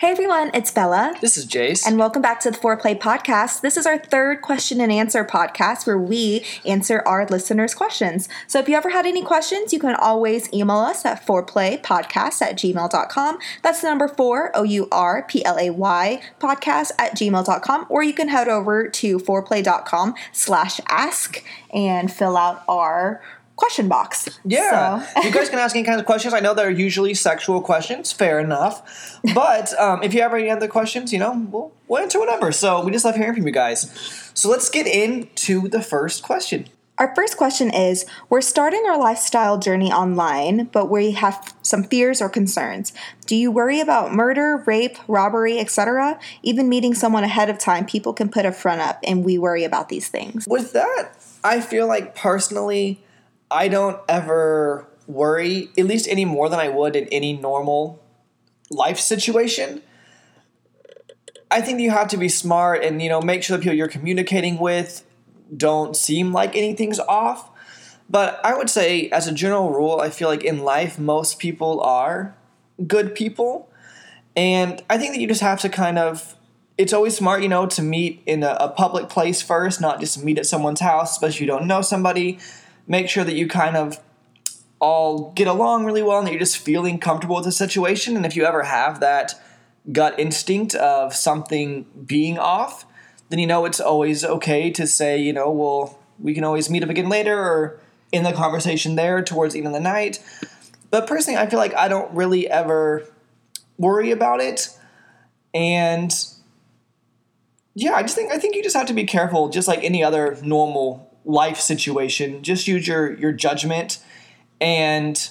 Hey everyone, it's Bella. This is Jace. And welcome back to the Fourplay Podcast. This is our third question and answer podcast where we answer our listeners' questions. So if you ever had any questions, you can always email us at fourplaypodcast at gmail.com. That's the number four, O U R P L A Y, podcast at gmail.com. Or you can head over to foreplay.com slash ask and fill out our question box. Yeah. So. you guys can ask any kinds of questions. I know they're usually sexual questions, fair enough. But um, if you have any other questions, you know, we'll, we'll answer whatever. So we just love hearing from you guys. So let's get into the first question. Our first question is We're starting our lifestyle journey online, but we have some fears or concerns. Do you worry about murder, rape, robbery, etc.? Even meeting someone ahead of time, people can put a front up, and we worry about these things. With that, I feel like personally, I don't ever worry, at least any more than I would in any normal life situation. I think you have to be smart and you know make sure the people you're communicating with don't seem like anything's off. But I would say, as a general rule, I feel like in life most people are good people, and I think that you just have to kind of. It's always smart, you know, to meet in a, a public place first, not just meet at someone's house, especially if you don't know somebody make sure that you kind of all get along really well and that you're just feeling comfortable with the situation. And if you ever have that gut instinct of something being off, then you know it's always okay to say, you know, well, we can always meet up again later or in the conversation there towards the end of the night. But personally, I feel like I don't really ever worry about it. And yeah, I just think I think you just have to be careful, just like any other normal life situation. Just use your your judgment, and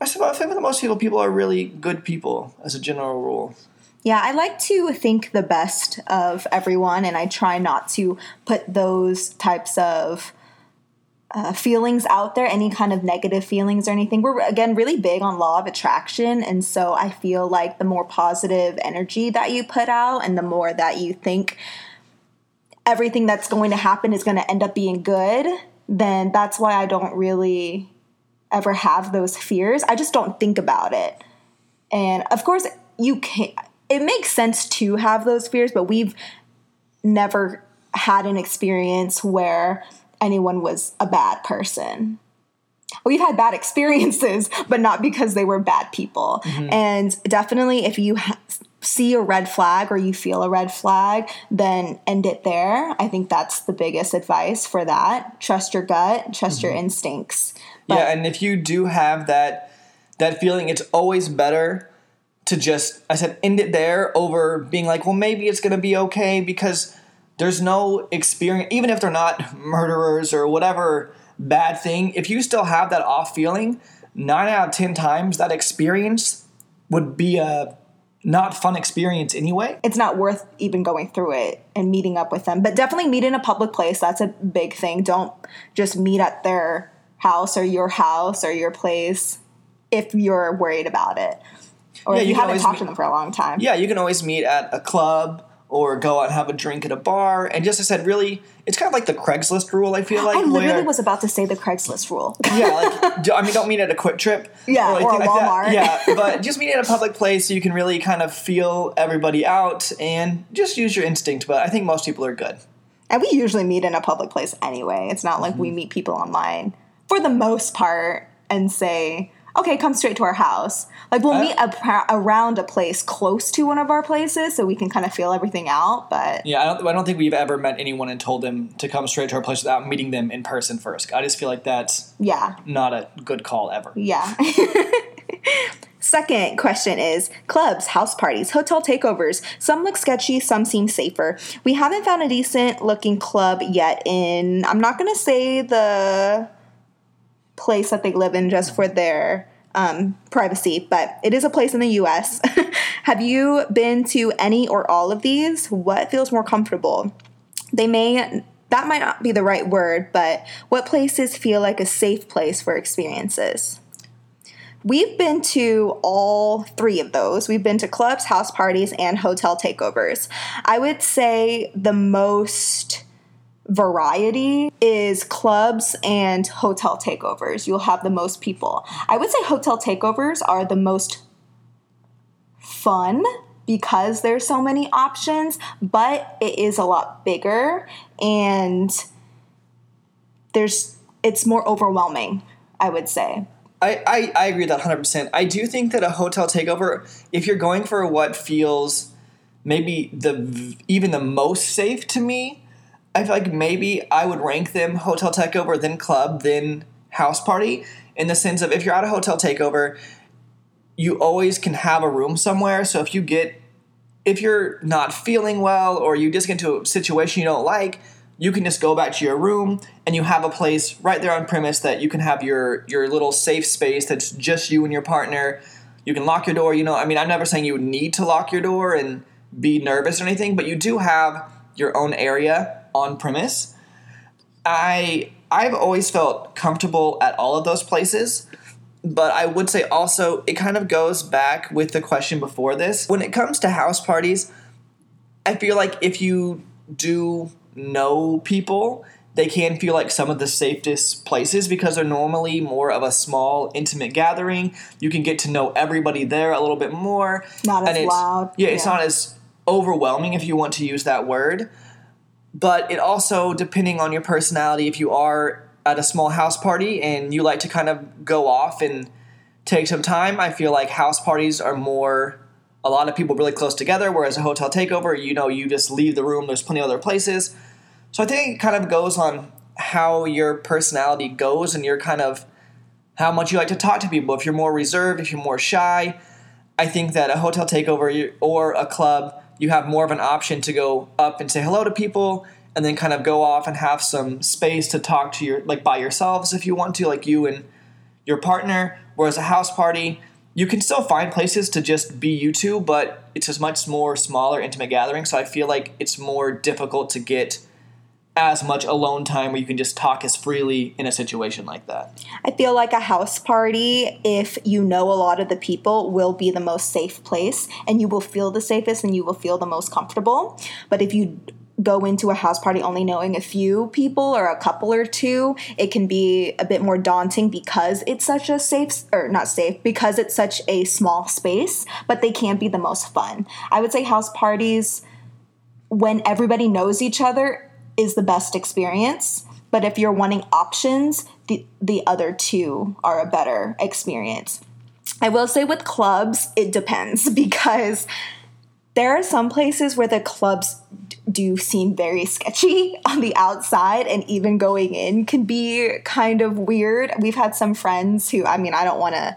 I suppose for the most people, people are really good people as a general rule. Yeah, I like to think the best of everyone, and I try not to put those types of uh, feelings out there, any kind of negative feelings or anything. We're again really big on law of attraction, and so I feel like the more positive energy that you put out, and the more that you think everything that's going to happen is going to end up being good, then that's why I don't really ever have those fears. I just don't think about it. And of course, you can it makes sense to have those fears, but we've never had an experience where anyone was a bad person. We've had bad experiences, but not because they were bad people. Mm-hmm. And definitely, if you ha- see a red flag or you feel a red flag, then end it there. I think that's the biggest advice for that. Trust your gut, trust mm-hmm. your instincts. But yeah, and if you do have that that feeling, it's always better to just I said end it there over being like, well, maybe it's gonna be okay because there's no experience even if they're not murderers or whatever bad thing, if you still have that off feeling, nine out of ten times that experience would be a not fun experience anyway. It's not worth even going through it and meeting up with them. But definitely meet in a public place. That's a big thing. Don't just meet at their house or your house or your place if you're worried about it. Or yeah, you, you haven't talked meet, to them for a long time. Yeah, you can always meet at a club or go out and have a drink at a bar. And just I said, really, it's kind of like the Craigslist rule. I feel like I literally where, was about to say the Craigslist rule. yeah, like I mean, don't meet at a QuikTrip. Yeah, or, or a Walmart. Yeah, but just meet at a public place so you can really kind of feel everybody out and just use your instinct. But I think most people are good. And we usually meet in a public place anyway. It's not like mm-hmm. we meet people online for the most part and say, okay, come straight to our house. Like we'll uh, meet a, around a place close to one of our places so we can kind of feel everything out. But yeah, I don't, I don't think we've ever met anyone and told them to come straight to our place without meeting them in person first. I just feel like that's yeah not a good call ever. Yeah. Second question is clubs, house parties, hotel takeovers. Some look sketchy, some seem safer. We haven't found a decent looking club yet in, I'm not going to say the place that they live in just for their um, privacy, but it is a place in the US. Have you been to any or all of these? What feels more comfortable? They may, that might not be the right word, but what places feel like a safe place for experiences? We've been to all three of those. We've been to clubs, house parties, and hotel takeovers. I would say the most variety is clubs and hotel takeovers. You'll have the most people. I would say hotel takeovers are the most fun because there's so many options, but it is a lot bigger and there's it's more overwhelming, I would say. I, I, I agree with that 100%. I do think that a hotel takeover, if you're going for what feels maybe the even the most safe to me, I feel like maybe I would rank them hotel takeover, then club, then house party. In the sense of if you're at a hotel takeover, you always can have a room somewhere. So if you get if you're not feeling well or you just get into a situation you don't like, you can just go back to your room and you have a place right there on premise that you can have your your little safe space that's just you and your partner. You can lock your door, you know. I mean, I'm never saying you need to lock your door and be nervous or anything, but you do have your own area on premise. I I've always felt comfortable at all of those places, but I would say also it kind of goes back with the question before this. When it comes to house parties, I feel like if you do know people, they can feel like some of the safest places because they're normally more of a small, intimate gathering. You can get to know everybody there a little bit more. Not as loud. Yeah, it's not as overwhelming if you want to use that word. But it also, depending on your personality, if you are at a small house party and you like to kind of go off and take some time, I feel like house parties are more a lot of people really close together, whereas a hotel takeover, you know, you just leave the room, there's plenty of other places. So I think it kind of goes on how your personality goes and your kind of how much you like to talk to people. If you're more reserved, if you're more shy, I think that a hotel takeover or a club, you have more of an option to go up and say hello to people and then kind of go off and have some space to talk to your like by yourselves if you want to, like you and your partner. Whereas a house party, you can still find places to just be you two, but it's a much more smaller, intimate gathering. So I feel like it's more difficult to get as much alone time where you can just talk as freely in a situation like that. I feel like a house party, if you know a lot of the people, will be the most safe place and you will feel the safest and you will feel the most comfortable. But if you go into a house party only knowing a few people or a couple or two, it can be a bit more daunting because it's such a safe, or not safe, because it's such a small space, but they can't be the most fun. I would say house parties, when everybody knows each other, is the best experience. But if you're wanting options, the, the other two are a better experience. I will say with clubs, it depends because there are some places where the clubs do seem very sketchy on the outside and even going in can be kind of weird. We've had some friends who I mean I don't want to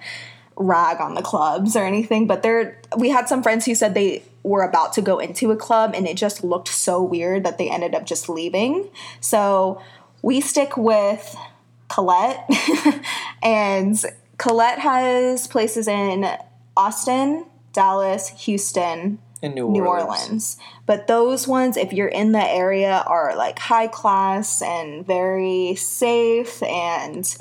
rag on the clubs or anything, but there we had some friends who said they were about to go into a club and it just looked so weird that they ended up just leaving. So we stick with Colette and Colette has places in Austin, Dallas, Houston, In New New Orleans. Orleans. But those ones, if you're in the area, are like high class and very safe. And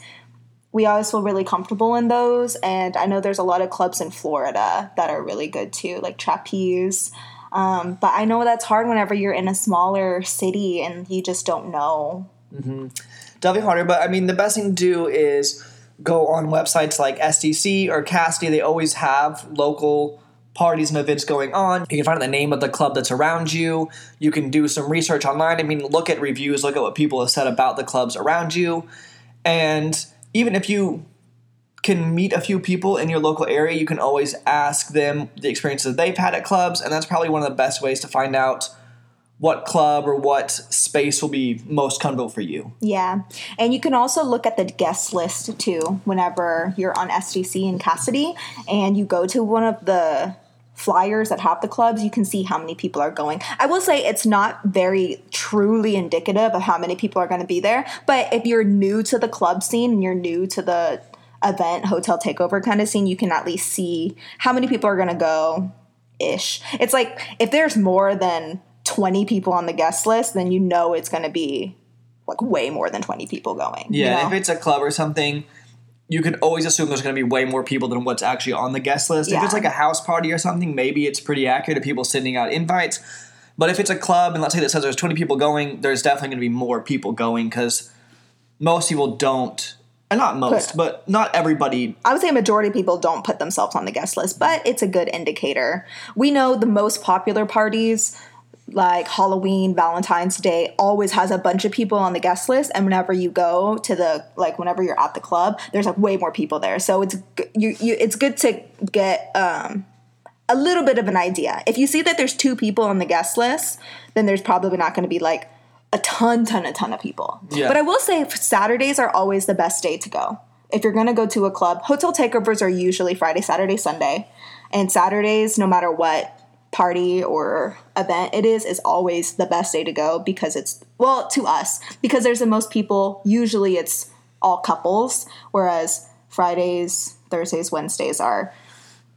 we always feel really comfortable in those. And I know there's a lot of clubs in Florida that are really good too, like Trapeze. Um, but I know that's hard whenever you're in a smaller city and you just don't know. Definitely harder, but I mean, the best thing to do is go on websites like SDC or Kasidie. They always have local parties and events going on. You can find the name of the club that's around you. You can do some research online. I mean, look at reviews, look at what people have said about the clubs around you. And even if you can meet a few people in your local area, you can always ask them the experiences they've had at clubs. And that's probably one of the best ways to find out what club or what space will be most comfortable for you. Yeah. And you can also look at the guest list too whenever you're on SDC in Kasidie and you go to one of the flyers that have the clubs, you can see how many people are going. I will say it's not very truly indicative of how many people are going to be there, but if you're new to the club scene and you're new to the event hotel takeover kind of scene, you can at least see how many people are going to go ish. It's like if there's more than 20 people on the guest list, then you know it's going to be like way more than 20 people going. you Yeah, know? if it's a club or something, you can always assume there's going to be way more people than what's actually on the guest list. If it's like a house party or something, maybe it's pretty accurate of people sending out invites. But if it's a club, and let's say that says there's 20 people going, there's definitely going to be more people going because most people don't, and not most, but not everybody. I would say a majority of people don't put themselves on the guest list, but it's a good indicator. We know the most popular parties, like Halloween, Valentine's Day, always has a bunch of people on the guest list, and whenever you go to the like, whenever you're at the club, there's like way more people there. So it's you, you it's good to get um, a little bit of an idea. If you see that there's two people on the guest list, then there's probably not going to be like a ton, ton, a ton of people. Yeah. But I will say Saturdays are always the best day to go. If you're going to go to a club, hotel takeovers are usually Friday, Saturday, Sunday. And Saturdays, no matter what party or event it is, is always the best day to go because it's, well, to us, because there's the most people. Usually it's all couples, whereas Fridays, Thursdays, Wednesdays are,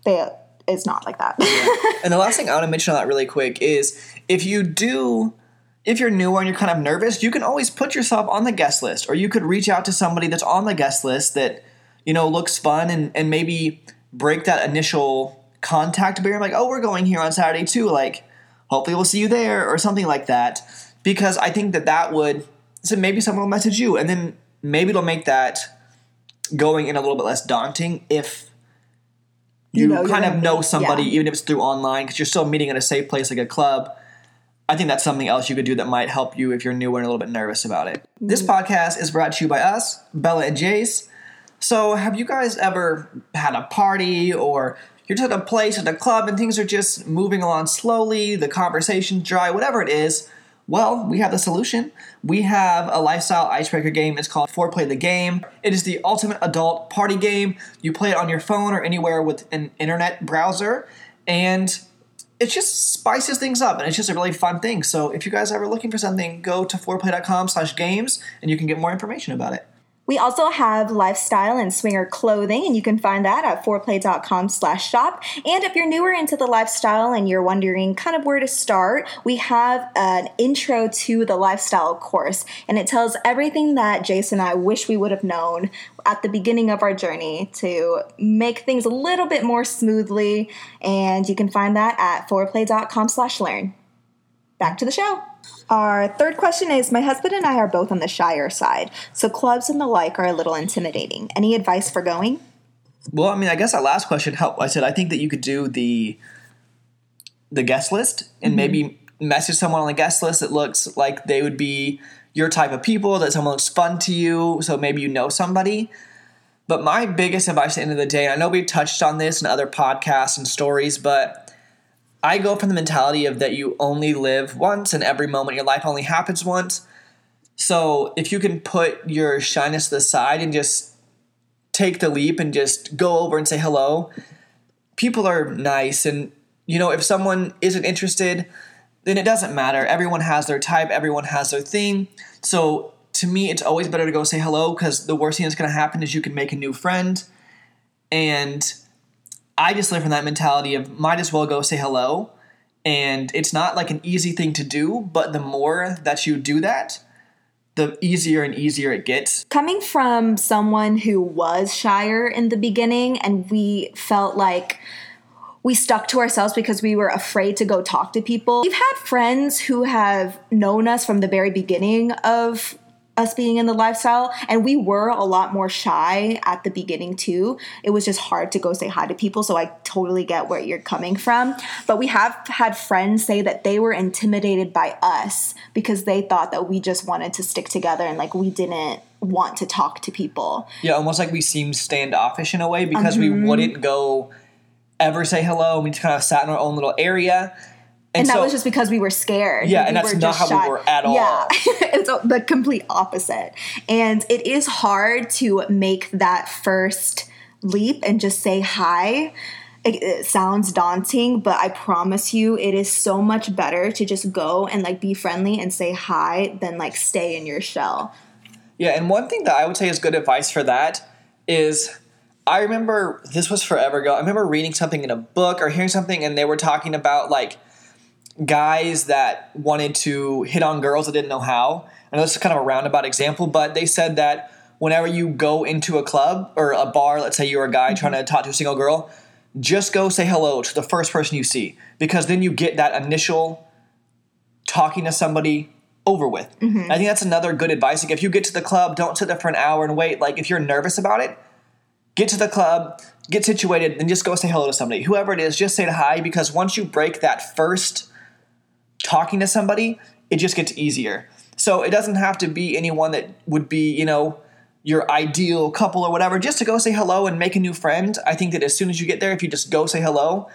they, it's not like that. And the last thing I want to mention on that really quick is if you do, if you're new and you're kind of nervous, you can always put yourself on the guest list, or you could reach out to somebody that's on the guest list that you know looks fun, and and maybe break that initial contact beer. I'm Like, oh, we're going here on Saturday too. Like, hopefully we'll see you there, or something like that. Because I think that that would so maybe someone will message you, and then maybe it'll make that going in a little bit less daunting if you, You know kind of know somebody, yeah. even if it's through online, because you're still meeting at a safe place like a club. I think that's something else you could do that might help you if you're new and a little bit nervous about it. This Mm-hmm. podcast is brought to you by us, Bella and Jace. So, have you guys ever had a party or you're just at a place at a club and things are just moving along slowly, the conversation's dry, whatever it is? Well, we have the solution. We have a lifestyle icebreaker game. It's called Foreplay the Game. It is the ultimate adult party game. You play it on your phone or anywhere with an internet browser, and it just spices things up and it's just a really fun thing. So if you guys are ever looking for something, go to foreplay.com slash games and you can get more information about it. We also have lifestyle and swinger clothing, and you can find that at foreplay.com slash shop. And if you're newer into the lifestyle and you're wondering kind of where to start, we have an intro to the lifestyle course, and it tells everything that Jason and I wish we would have known at the beginning of our journey to make things a little bit more smoothly. And you can find that at foreplay.com slash learn. Back to the show. Our third question is My husband and I are both on the shyer side, so clubs and the like are a little intimidating. Any advice for going? Well, I mean, I guess that last question helped. I said I think that you could do the the guest list and maybe mm-hmm. message someone on the guest list that looks like they would be your type of people, that someone looks fun to you, so maybe you know somebody. But my biggest advice at the end of the day, and I know we've touched on this in other podcasts and stories, but I go from the mentality of that you only live once and every moment your life only happens once. So if you can put your shyness to the side and just take the leap and just go over and say hello, people are nice. And, you know, if someone isn't interested, then it doesn't matter. Everyone has their type, everyone has their thing. So to me, it's always better to go say hello because the worst thing that's going to happen is you can make a new friend. And I just live from that mentality of might as well go say hello. And it's not like an easy thing to do, but the more that you do that, the easier and easier it gets. Coming from someone who was shyer in the beginning, and we felt like we stuck to ourselves because we were afraid to go talk to people. We've had friends who have known us from the very beginning of us being in the lifestyle and we were a lot more shy at the beginning too it was just hard to go say hi to people so i totally get where you're coming from but we have had friends say that they were intimidated by us because they thought that we just wanted to stick together and like we didn't want to talk to people Yeah, almost like we seemed standoffish in a way because Mm-hmm. we wouldn't go ever say hello. and We just kind of sat in our own little area. And that so- was just because we were scared. Yeah, We and that's not how we were at all. Yeah, it's the complete opposite. And it is hard to make that first leap and just say hi. It, it sounds daunting, but I promise you, it is so much better to just go and like be friendly and say hi than like stay in your shell. Yeah, and one thing that I would say is good advice for that is I remember this was forever ago. I remember reading something in a book or hearing something, and they were talking about like guys that wanted to hit on girls that didn't know how. I know this is kind of a roundabout example, but they said that whenever you go into a club or a bar, let's say you're a guy trying to talk to a single girl, just go say hello to the first person you see because then you get that initial talking to somebody over with. Mm-hmm. I think that's another good advice. Like if you get to the club, don't sit there for an hour and wait. Like if you're nervous about it, get to the club, get situated, and just go say hello to somebody. Whoever it is, just say hi because once you break that first talking to somebody, it just gets easier. So it doesn't have to be anyone that would be, you know, your ideal couple or whatever, just to go say hello and make a new friend. I think that as soon as you get there, if you just go say hello,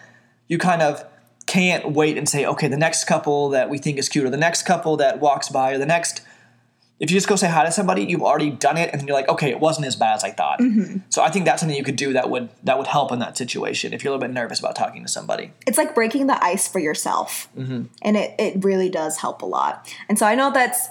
you kind of can't wait and say, okay, the next couple that we think is cute, or the next couple that walks by, or the next. If you just go say hi to somebody, you've already done it, and then you're like, okay, it wasn't as bad as I thought. Mm-hmm. So I think that's something you could do that would that would help in that situation if you're a little bit nervous about talking to somebody. it's like breaking the ice for yourself mm-hmm. and it, it really does help a lot and so i know that's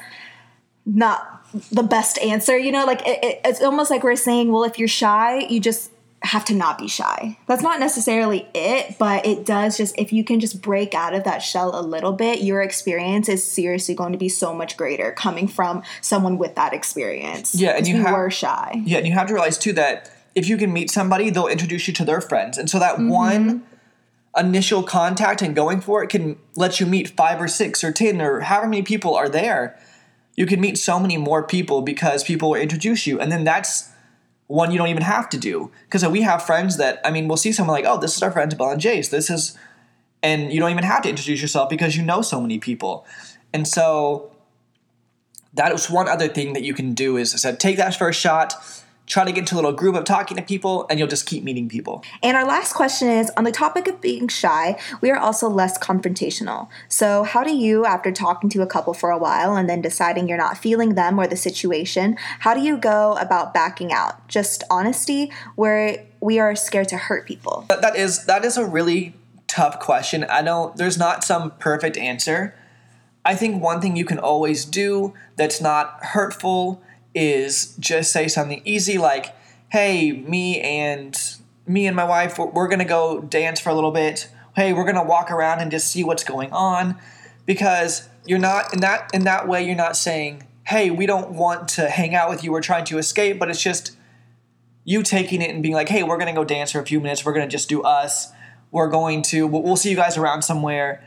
not the best answer you know like it, it, it's almost like we're saying well if you're shy you just have to not be shy that's not necessarily it but it does just if you can just break out of that shell a little bit your experience is seriously going to be so much greater coming from someone with that experience Yeah, and you we were shy Yeah, and you have to realize too that if you can meet somebody, they'll introduce you to their friends. And so that mm-hmm. one initial contact and going for it can let you meet five or six or 10 or however many people are there. You can meet so many more people because people will introduce you. And then that's one you don't even have to do. Because we have friends that, I mean, we'll see someone like, oh, this is our friend Belle and Jace. This is, and you don't even have to introduce yourself because you know so many people. And so that is one other thing that you can do is I said take that first shot, try to get into a little group of talking to people, and you'll just keep meeting people. And our last question is on the topic of being shy, we are also less confrontational. So, how do you, after talking to a couple for a while and then deciding you're not feeling them or the situation, how do you go about backing out? Just honesty, where we are scared to hurt people. That, that is that is a really tough question. I don't there's not some perfect answer. I think one thing you can always do that's not hurtful is just say something easy like, "Hey, me and me and my wife we're, to go dance for a little bit. Hey, we're to walk around and just see what's going on." Because you're not in that in that way you're not saying, "Hey, we don't want to hang out with you. We're trying to escape," but it's just you taking it and being like, hey, we're to go dance for a few minutes. We're to just do us. We're going to, we'll, we'll see you guys around somewhere.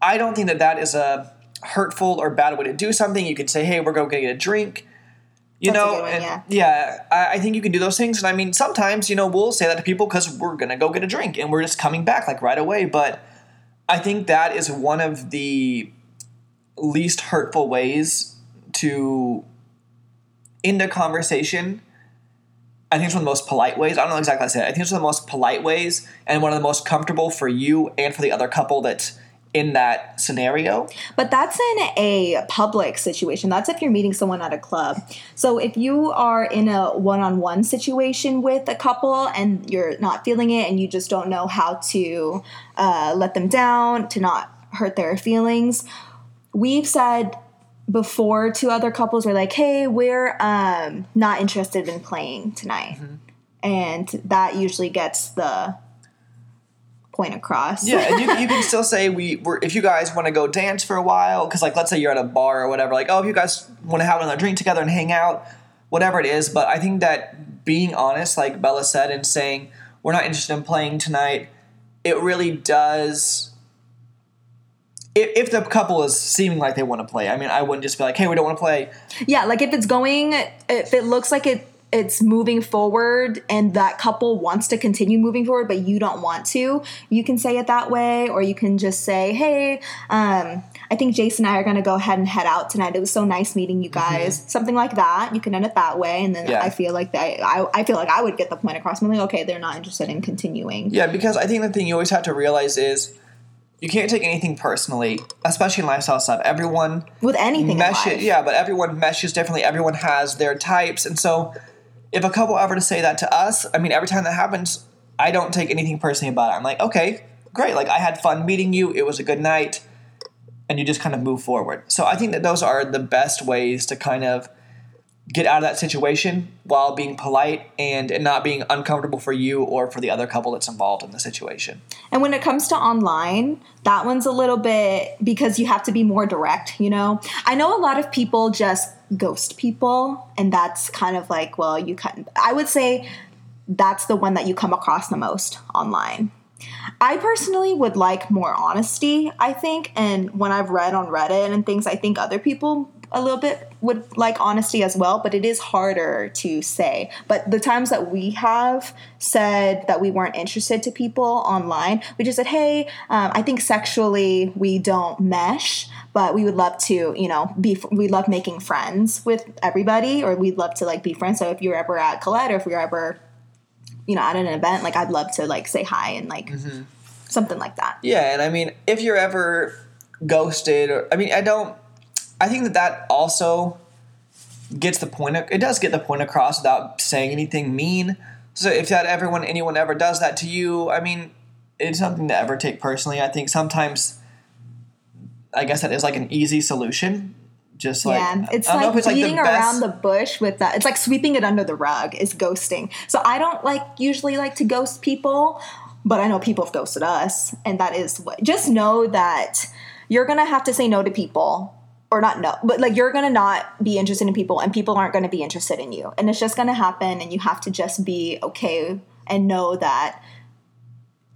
I don't think that that is a hurtful or bad way to do something. You could say, hey, we're going to get a drink. You That's know, one, and yeah. I, I think you can do those things. And I mean, sometimes, you know, we'll say that to people because we're going to go get a drink and we're just coming back like right away. But I think that is one of the least hurtful ways to end a conversation. I think it's one of the most polite ways. I don't know exactly how to say it. I think it's one of the most polite ways and one of the most comfortable for you and for the other couple that's in that scenario. But that's in a public situation. That's if you're meeting someone at a club. So if you are in a one on one situation with a couple and you're not feeling it and you just don't know how to uh, let them down, to not hurt their feelings, we've said before to other couples, we're like, hey, we're um, not interested in playing tonight. And that usually gets the point across. Yeah, and you, you can still say we were if you guys want to go dance for a while because like let's say you're at a bar or whatever like oh if you guys want to have another drink together and hang out whatever it is but I think that being honest like Bella said and saying we're not interested in playing tonight it really does if, if the couple is seeming like they want to play I mean I wouldn't just be like hey we don't want to play Yeah, like if it's going, if it looks like it it's moving forward and that couple wants to continue moving forward but you don't want to, you can say it that way or you can just say, "Hey, um I think Jason and I are going to go ahead and head out tonight. It was so nice meeting you guys." Something like that. You can end it that way and then Yeah. I feel like that I, I feel like I would get the point across. I'm like, "Okay, they're not interested in continuing." Yeah, because I think the thing you always have to realize is you can't take anything personally, especially in lifestyle stuff. Everyone With anything in life. yeah, but everyone meshes differently. Everyone has their types, and so if a couple ever to say that to us, I mean, every time that happens, I don't take anything personally about it. I'm like, okay, great. Like I had fun meeting you. It was a good night, and you just kind of move forward. So I think that those are the best ways to kind of get out of that situation while being polite and, and not being uncomfortable for you or for the other couple that's involved in the situation. And when it comes to online, that one's a little bit because you have to be more direct, you know? I know a lot of people just ghost people, and that's kind of like, well, you can I would say that's the one that you come across the most online. I personally would like more honesty, I think, and when I've read on Reddit and things, I think other people a little bit would like honesty as well, but it is harder to say. But the times that we have said that we weren't interested to people online, we just said, hey, um, I think sexually we don't mesh, but we would love to, you know, be, we love making friends with everybody, or we'd love to like be friends. So if you're ever at Colette or if you're ever, you know, at an event, like I'd love to like say hi and like mm-hmm. something like that. Yeah. And I mean, if you're ever ghosted or, I mean, I don't, I think that that also gets the point. It does get the point across without saying anything mean. So if that everyone anyone ever does that to you, I mean, it's something to ever take personally. I think sometimes, I guess that is like an easy solution. Just like yeah, it's like it's beating like around the bush with that. It's like sweeping it under the rug. Is ghosting. So I don't like usually like to ghost people, but I know people have ghosted us, and that is what. Just know that you're gonna have to say no to people or not no, but like you're gonna not be interested in people and people aren't gonna be interested in you. And it's just gonna happen and you have to just be okay and know that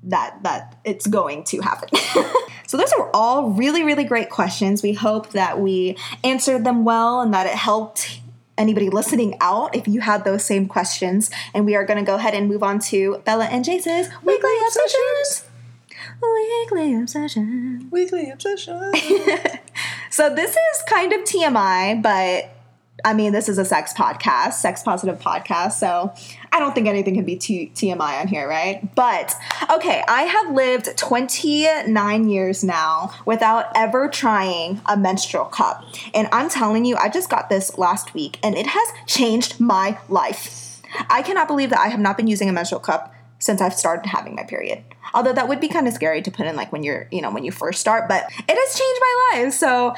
that that it's going to happen. so those are all really, really great questions. We hope that we answered them well and that it helped anybody listening out if you had those same questions. And we are gonna go ahead and move on to Bella and Jace's weekly obsessions. Weekly obsession. Weekly obsession. So this is kind of TMI, but I mean, this is a sex podcast, sex positive podcast. So I don't think anything can be t- TMI on here, right? But okay, I have lived 29 years now without ever trying a menstrual cup. And I'm telling you, I just got this last week and it has changed my life. I cannot believe that I have not been using a menstrual cup since I've started having my period. Although that would be kind of scary to put in like when you're, you know, when you first start, but it has changed my life. So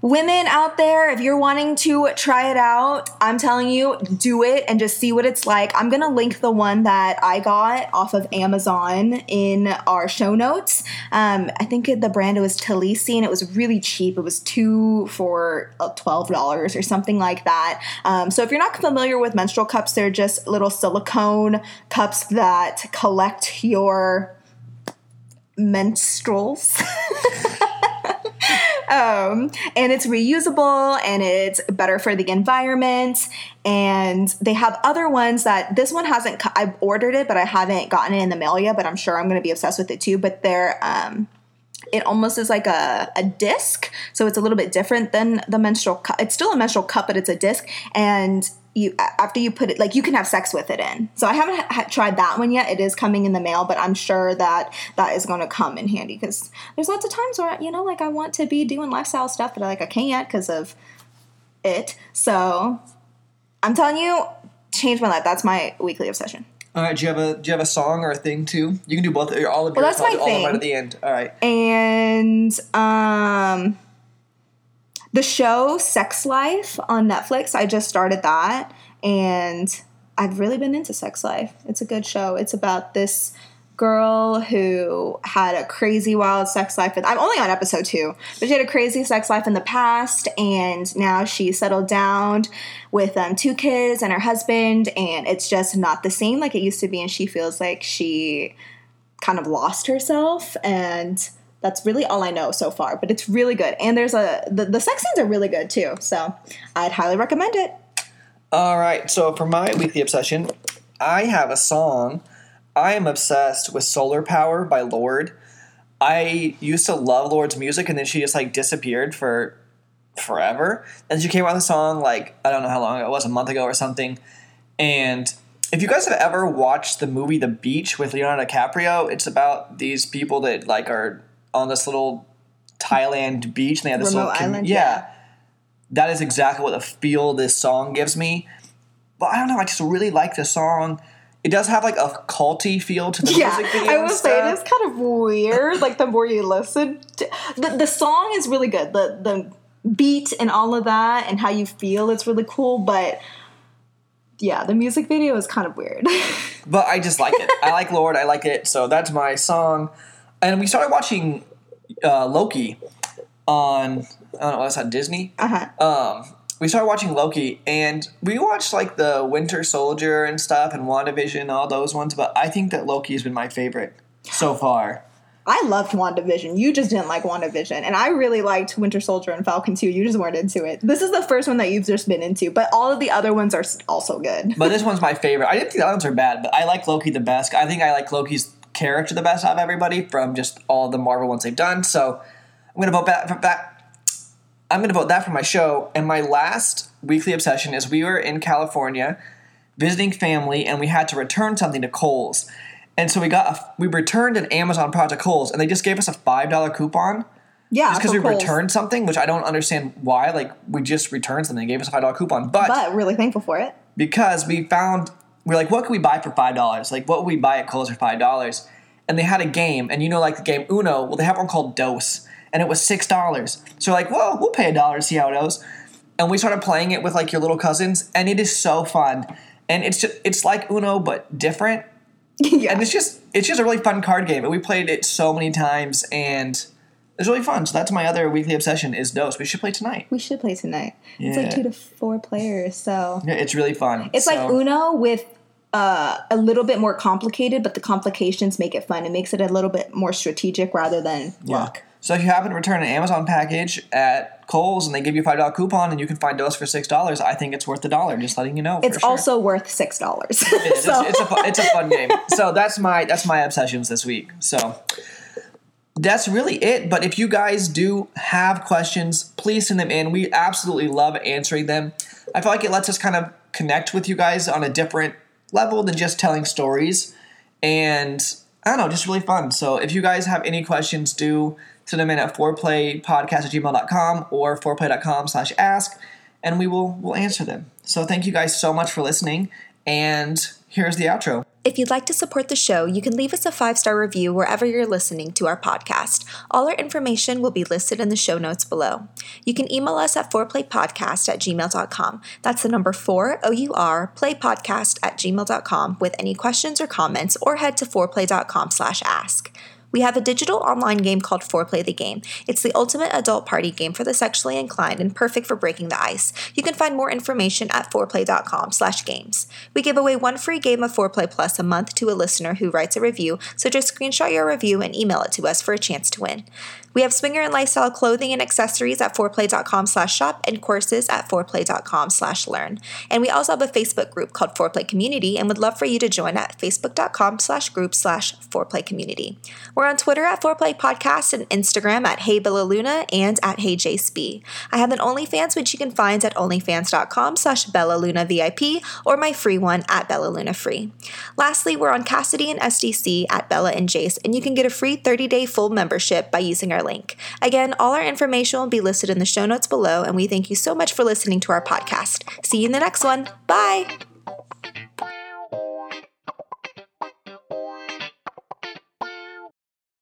women out there, if you're wanting to try it out, I'm telling you, do it and just see what it's like. I'm gonna link the one that I got off of Amazon in our show notes. Um, I think the brand was Talisi and it was really cheap. It was two for uh, $12 or something like that. Um, so if you're not familiar with menstrual cups, they're just little silicone cups that collect your menstruals. um, and it's reusable and it's better for the environment. And they have other ones that this one hasn't. I've ordered it, but I haven't gotten it in the mail yet. But I'm sure I'm going to be obsessed with it too. But they're um, it almost is like a, a disc so it's a little bit different than the menstrual cup it's still a menstrual cup but it's a disc and you after you put it like you can have sex with it in so i haven't ha- tried that one yet it is coming in the mail but i'm sure that that is going to come in handy because there's lots of times where you know like i want to be doing lifestyle stuff but like i can't because of it so i'm telling you change my life that's my weekly obsession all right, do you have a do you have a song or a thing too? You can do both. All of well, that's my all thing. All at the end. All right. And um, the show Sex Life on Netflix. I just started that, and I've really been into Sex Life. It's a good show. It's about this girl who had a crazy wild sex life I'm only on episode two, but she had a crazy sex life in the past and now she settled down with um, two kids and her husband and it's just not the same like it used to be and she feels like she kind of lost herself and that's really all I know so far, but it's really good. And there's a the, the sex scenes are really good too. So I'd highly recommend it. All right. So for my weekly obsession, I have a song. I am obsessed with Solar Power by Lorde. I used to love Lorde's music and then she just like disappeared for forever. And she came out with a song like I don't know how long ago, it was, a month ago or something. And if you guys have ever watched the movie The Beach with Leonardo DiCaprio, it's about these people that like are on this little Thailand beach. And they had this Remote little island, yeah. yeah. That is exactly what the feel this song gives me. But I don't know. I just really like the song. It does have like a culty feel to the Yeah, music video. I will say it is kind of weird. like the more you listen, to, the the song is really good. The the beat and all of that and how you feel it's really cool but yeah the music video is kind of weird But I just like it. I like Lorde. I like it. So that's my song. And we started watching uh, Loki on I don't know what's that Disney. uh-huh Um, we started watching Loki, and we watched like the Winter Soldier and stuff, and WandaVision, all those ones. But I think that Loki has been my favorite so far. i loved wandavision you just didn't like wandavision and i really liked winter soldier and falcon too you just weren't into it this is the first one that you've just been into but all of the other ones are also good But this one's my favorite. I didn't think the other ones are bad, but I like Loki the best. I think I like Loki's character the best out of everybody from just all the Marvel ones they've done. So I'm gonna vote that for that. I'm gonna vote that for my show. And my last weekly obsession is we were in California visiting family, and we had to return something to Kohl's. And so we got a, we returned an Amazon product to Kohl's, and they just gave us a five dollar coupon yeah just because we Kohl's. returned something, which I don't understand why. Like we just returned something, they gave us a five dollar coupon, but really thankful for it because we found we're like, what can we buy for five dollars? Like, what would we buy at Kohl's for five dollars? And they had a game, and you know, like the game Uno. Well, they have one called DOS, and it was six dollars. So like, well, we'll pay a dollar to see how it goes. And we started playing it with like your little cousins, and it is so fun. And it's just it's like Uno but different, yeah and it's just it's just a really fun card game. And we played it so many times, and it's really fun. So that's my other weekly obsession is DOS. We should play tonight. we should play tonight it's like two to four players so Yeah, it's really fun. It's like Uno with uh, a little bit more complicated, but the complications make it fun. It makes it a little bit more strategic rather than luck. So if you happen to return an Amazon package at Kohl's and they give you a five dollar coupon and you can find DOS for six dollars, I think it's worth the dollar. Just letting you know. It's for sure. also worth six dollars. It is. so, it's, it's a it's a fun game. So that's my that's my obsessions this week. So that's really it. But if you guys do have questions, please send them in. We absolutely love answering them. I feel like it lets us kind of connect with you guys on a different level than just telling stories. And I don't know, just really fun. So if you guys have any questions, do send them in at fourplaypodcast at gmail.com or foreplay.com slash ask, and we will we'll answer them. So thank you guys so much for listening. And here's the outro. If you'd like to support the show, you can leave us a five star review wherever you're listening to our podcast. All our information will be listed in the show notes below. You can email us at fourplaypodcast at gmail.com. That's the number four, O U R, playpodcast at gmail.com with any questions or comments, or head to foreplay.com slash ask. We have a digital online game called Foreplay the Game. It's the ultimate adult party game for the sexually inclined and perfect for breaking the ice. You can find more information at foreplay.com slash games. We give away one free game of Foreplay Plus a month to a listener who writes a review, so just screenshot your review and email it to us for a chance to win. We have swinger and lifestyle clothing and accessories at foreplay.com slash shop and courses at foreplay.com slash learn. And we also have a Facebook group called Foreplay Community and would love for you to join at facebook.com slash group slash foreplay community. We're on Twitter at Fourplay Podcast and Instagram at Hey Bella Luna and at Hey JSP. I have an OnlyFans which you can find at onlyfans.com slash Bella Luna VIP or my free one at Bella Luna Free. Lastly, we're on Kasidie and SDC at Bella and Jace, and you can get a free 30-day full membership by using our link. Again, all our information will be listed in the show notes below, and we thank you so much for listening to our podcast. See you in the next one. Bye!